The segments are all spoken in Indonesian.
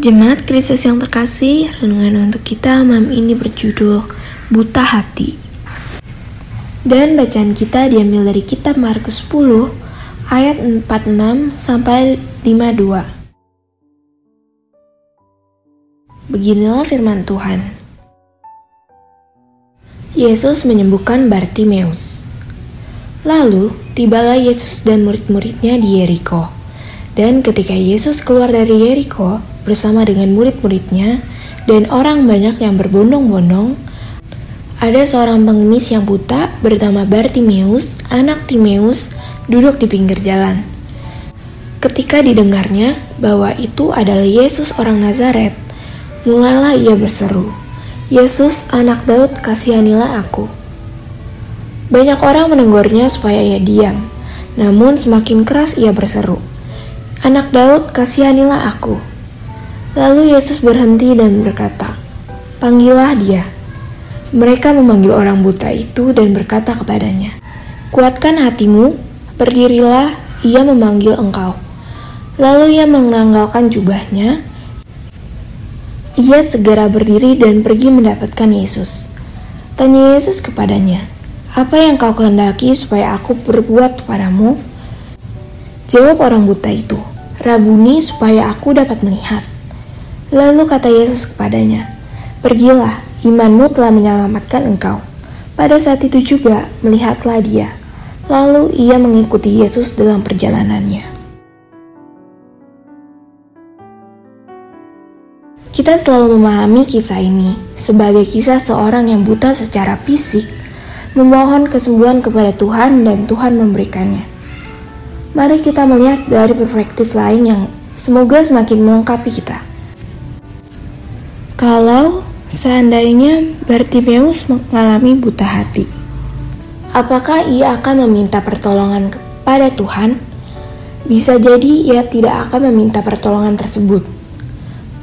Jemaat Kristus yang terkasih, renungan untuk kita malam ini berjudul Buta Hati. Dan bacaan kita diambil dari kitab Markus 10 ayat 46 sampai 52. Beginilah firman Tuhan. Yesus menyembuhkan Bartimeus. Lalu, tibalah Yesus dan murid-muridnya di Yeriko. Dan ketika Yesus keluar dari Yeriko, bersama dengan murid-muridnya dan orang banyak yang berbondong-bondong, ada seorang pengemis yang buta bernama Bartimeus, anak Timeus, duduk di pinggir jalan. Ketika didengarnya bahwa itu adalah Yesus orang Nazaret, mulailah ia berseru, Yesus anak Daud kasihanilah aku. Banyak orang menegurnya supaya ia diam, namun semakin keras ia berseru, Anak Daud kasihanilah aku. Lalu Yesus berhenti dan berkata, "Panggillah dia." Mereka memanggil orang buta itu dan berkata kepadanya, "Kuatkan hatimu, berdirilah, ia memanggil engkau." Lalu ia menanggalkan jubahnya. Ia segera berdiri dan pergi mendapatkan Yesus. Tanya Yesus kepadanya, "Apa yang kau kehendaki supaya aku berbuat kepadamu?" Jawab orang buta itu, "Rabuni, supaya aku dapat melihat." Lalu kata Yesus kepadanya, Pergilah, imanmu telah menyelamatkan engkau. Pada saat itu juga melihatlah dia. Lalu ia mengikuti Yesus dalam perjalanannya. Kita selalu memahami kisah ini sebagai kisah seorang yang buta secara fisik, memohon kesembuhan kepada Tuhan dan Tuhan memberikannya. Mari kita melihat dari perspektif lain yang semoga semakin melengkapi kita. Kalau seandainya Bartimeus mengalami buta hati, apakah ia akan meminta pertolongan kepada Tuhan? Bisa jadi ia tidak akan meminta pertolongan tersebut.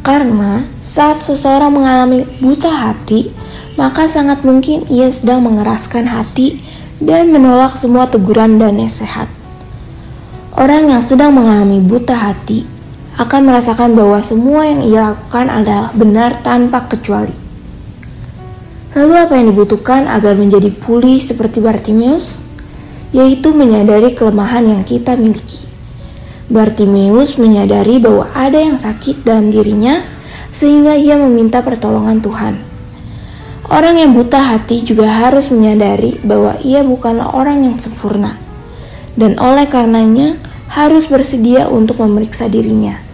Karena saat seseorang mengalami buta hati, maka sangat mungkin ia sedang mengeraskan hati dan menolak semua teguran dan nasihat. Orang yang sedang mengalami buta hati akan merasakan bahwa semua yang ia lakukan adalah benar tanpa kecuali. Lalu apa yang dibutuhkan agar menjadi pulih seperti Bartimeus? Yaitu menyadari kelemahan yang kita miliki. Bartimeus menyadari bahwa ada yang sakit dalam dirinya sehingga ia meminta pertolongan Tuhan. Orang yang buta hati juga harus menyadari bahwa ia bukanlah orang yang sempurna dan oleh karenanya harus bersedia untuk memeriksa dirinya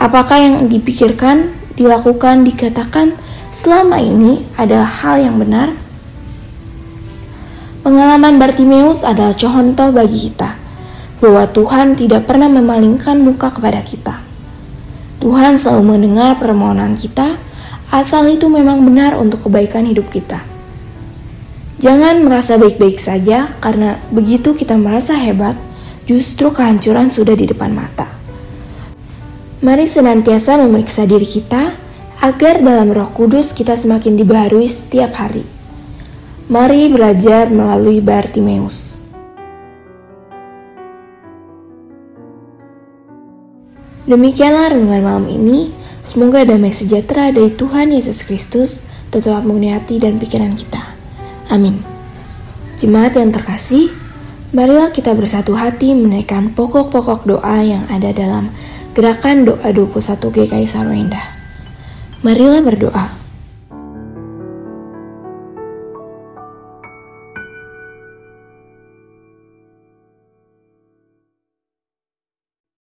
Apakah yang dipikirkan, dilakukan, dikatakan selama ini adalah hal yang benar? Pengalaman Bartimeus adalah contoh bagi kita bahwa Tuhan tidak pernah memalingkan muka kepada kita. Tuhan selalu mendengar permohonan kita, asal itu memang benar untuk kebaikan hidup kita. Jangan merasa baik-baik saja, karena begitu kita merasa hebat, justru kehancuran sudah di depan mata. Mari senantiasa memeriksa diri kita agar dalam Roh Kudus kita semakin dibaharui setiap hari. Mari belajar melalui Bartimeus. Demikianlah renungan malam ini. Semoga damai sejahtera dari Tuhan Yesus Kristus tetap menghuni hati dan pikiran kita. Amin. Jemaat yang terkasih, marilah kita bersatu hati menaikkan pokok-pokok doa yang ada dalam Gerakan Doa 21 GKI Sarwenda. Marilah berdoa.